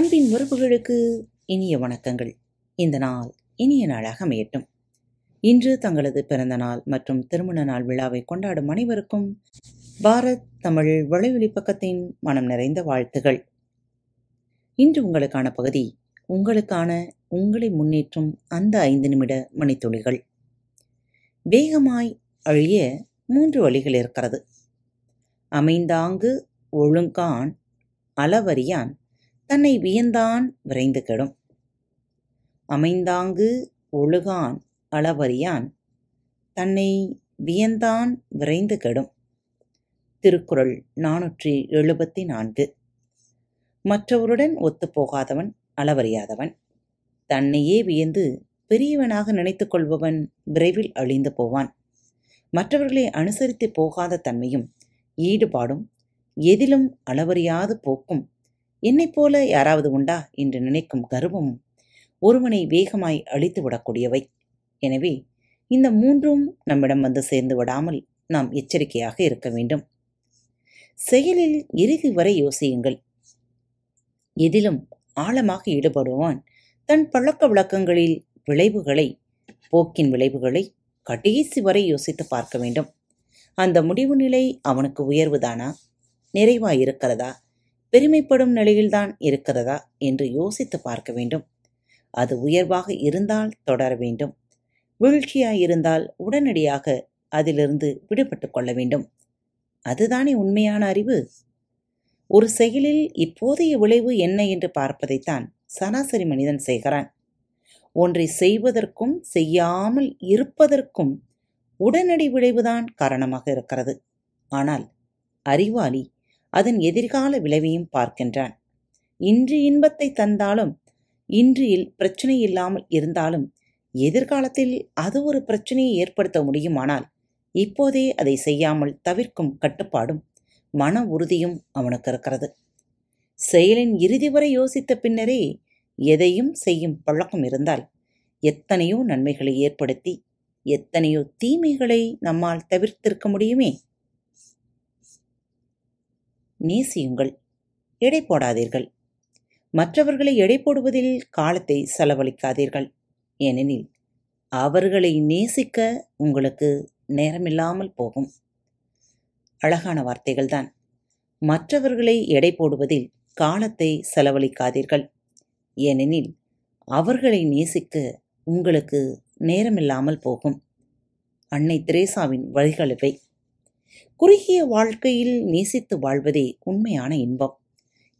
அன்பின் உறவுகளுக்கு இனிய வணக்கங்கள். இந்த நாள் இனிய நாளாக அமையட்டும். இன்று தங்களது பிறந்த நாள் மற்றும் திருமண நாள் விழாவை கொண்டாடும் அனைவருக்கும் பாரத் தமிழ் வலைவெளி பக்கத்தின் மனம் நிறைந்த வாழ்த்துகள். இன்று உங்களுக்கான பகுதி உங்களுக்கான உங்களை முன்னேற்றும் அந்த ஐந்து நிமிட மணித்துளிகள். வேகமாய் அழிய மூன்று வழிகள் இருக்கிறது. அமைந்தாங்கு ஒழுங்கான் அளவறியான் தன்னை வியந்தான் விரைந்து கெடும். அமைந்தாங்கு ஒழுகான் அளவறியான். தன்னை வியந்தான் விரைந்து கெடும். திருக்குறள் நானூற்றி எழுபத்தி நான்கு. மற்றவருடன் ஒத்துப்போகாதவன் அளவறியாதவன். தன்னையே வியந்து பெரியவனாக நினைத்து கொள்பவன் விரைவில் அழிந்து போவான். மற்றவர்களை அனுசரித்து போகாத தன்மையும் ஈடுபாடும் எதிலும் அளவறியாது போக்கும் என்னைப் போல யாராவது உண்டா என்று நினைக்கும் கர்வமும் ஒருவனை வேகமாய் அழித்து விடக்கூடியவை. எனவே இந்த மூன்றும் நம்மிடம் வந்து சேர்ந்து விடாமல் நாம் எச்சரிக்கையாக இருக்க வேண்டும். செயலில் இறுதி வரை யோசியுங்கள். எதிலும் ஆழமாக ஈடுபடுவான் தன் பழக்க வழக்கங்களில் விளைவுகளை போக்கின் விளைவுகளை கடைசி வரை யோசித்து பார்க்க வேண்டும். அந்த முடிவு நிலை அவனுக்கு உயர்வுதானா நிறைவாயிருக்கிறதா இருக்கிறதா? பெருமைப்படும் நிலையில்தான் இருக்கிறதா என்று யோசித்து பார்க்க வேண்டும். அது உயர்வாக இருந்தால் தொடர வேண்டும். வீழ்ச்சியாயிருந்தால் உடனடியாக அதிலிருந்து விடுபட்டு கொள்ள வேண்டும். அதுதானே உண்மையான அறிவு? ஒரு செயலில் இப்போதைய விளைவு என்ன என்று பார்ப்பதைத்தான் சராசரி மனிதன் செய்கிறான். ஒன்றை செய்வதற்கும் செய்யாமல் இருப்பதற்கும் உடனடி விளைவுதான் காரணமாக இருக்கிறது. ஆனால் அறிவாளி அதன் எதிர்கால விளைவையும் பார்க்கின்றான். இன்று இன்பத்தை தந்தாலும் இன்றில் பிரச்சனை இல்லாமல் இருந்தாலும் எதிர்காலத்தில் அது ஒரு பிரச்சனையை ஏற்படுத்த முடியுமானால் இப்போதே அதை செய்யாமல் தவிர்க்கும் கட்டுப்பாடும் மன உறுதியும் அவனுக்கு இருக்கிறது. செயலின் இறுதி வரை யோசித்த பின்னரே எதையும் செய்யும் பழக்கம் இருந்தால் எத்தனையோ நன்மைகளை ஏற்படுத்தி எத்தனையோ தீமைகளை நம்மால் தவிர்த்திருக்க முடியுமே? நேசியுங்கள் எடை போடாதீர்கள். மற்றவர்களை எடை போடுவதில் காலத்தை செலவழிக்காதீர்கள். ஏனெனில் அவர்களை நேசிக்க உங்களுக்கு நேரமில்லாமல் போகும். அழகான வார்த்தைகள்தான். மற்றவர்களை எடை போடுவதில் காலத்தை செலவழிக்காதீர்கள். ஏனெனில் அவர்களை நேசிக்க உங்களுக்கு நேரமில்லாமல் போகும். அன்னை திரேசாவின் வழிகள் குறுகிய வாழ்க்கையில் நேசித்து வாழ்வதே உண்மையான இன்பம்.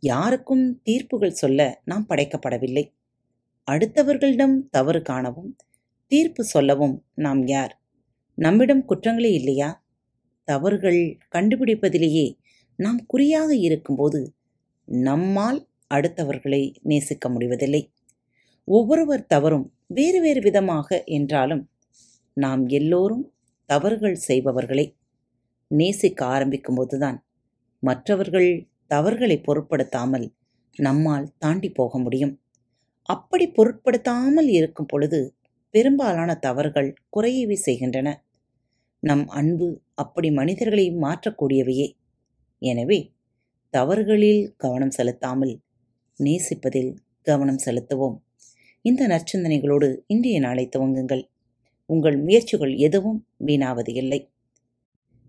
யாருக்கும் தீர்ப்புகள் சொல்ல நாம் படைக்கப்படவில்லை. அடுத்தவர்களிடம் தவறு காணவும் தீர்ப்பு சொல்லவும் நாம் யார்? நம்மிடம் குற்றங்களே இல்லையா? தவறுகள் கண்டுபிடிப்பதிலேயே நாம் குறியாக இருக்கும்போது நம்மால் அடுத்தவர்களை நேசிக்க முடிவதில்லை. ஒவ்வொருவர் தவறும் வேறு வேறு விதமாக என்றாலும் நாம் எல்லோரும் தவறுகள் செய்பவர்களே. நேசிக்க ஆரம்பிக்கும் போதுதான் மற்றவர்கள் தவறுகளை பொருட்படுத்தாமல் நம்மால் தாண்டி போக முடியும். அப்படி பொருட்படுத்தாமல் இருக்கும் பொழுது பெரும்பாலான தவறுகள் குறையவே செய்கின்றன. நம் அன்பு அப்படி மனிதர்களை மாற்றக்கூடியவையே. எனவே தவறுகளில் கவனம் செலுத்தாமல் நேசிப்பதில் கவனம் செலுத்துவோம். இந்த நற்சிந்தனைகளோடு இன்றைய நாளை துவங்குங்கள். உங்கள் முயற்சிகள் எதுவும் வீணாவது இல்லை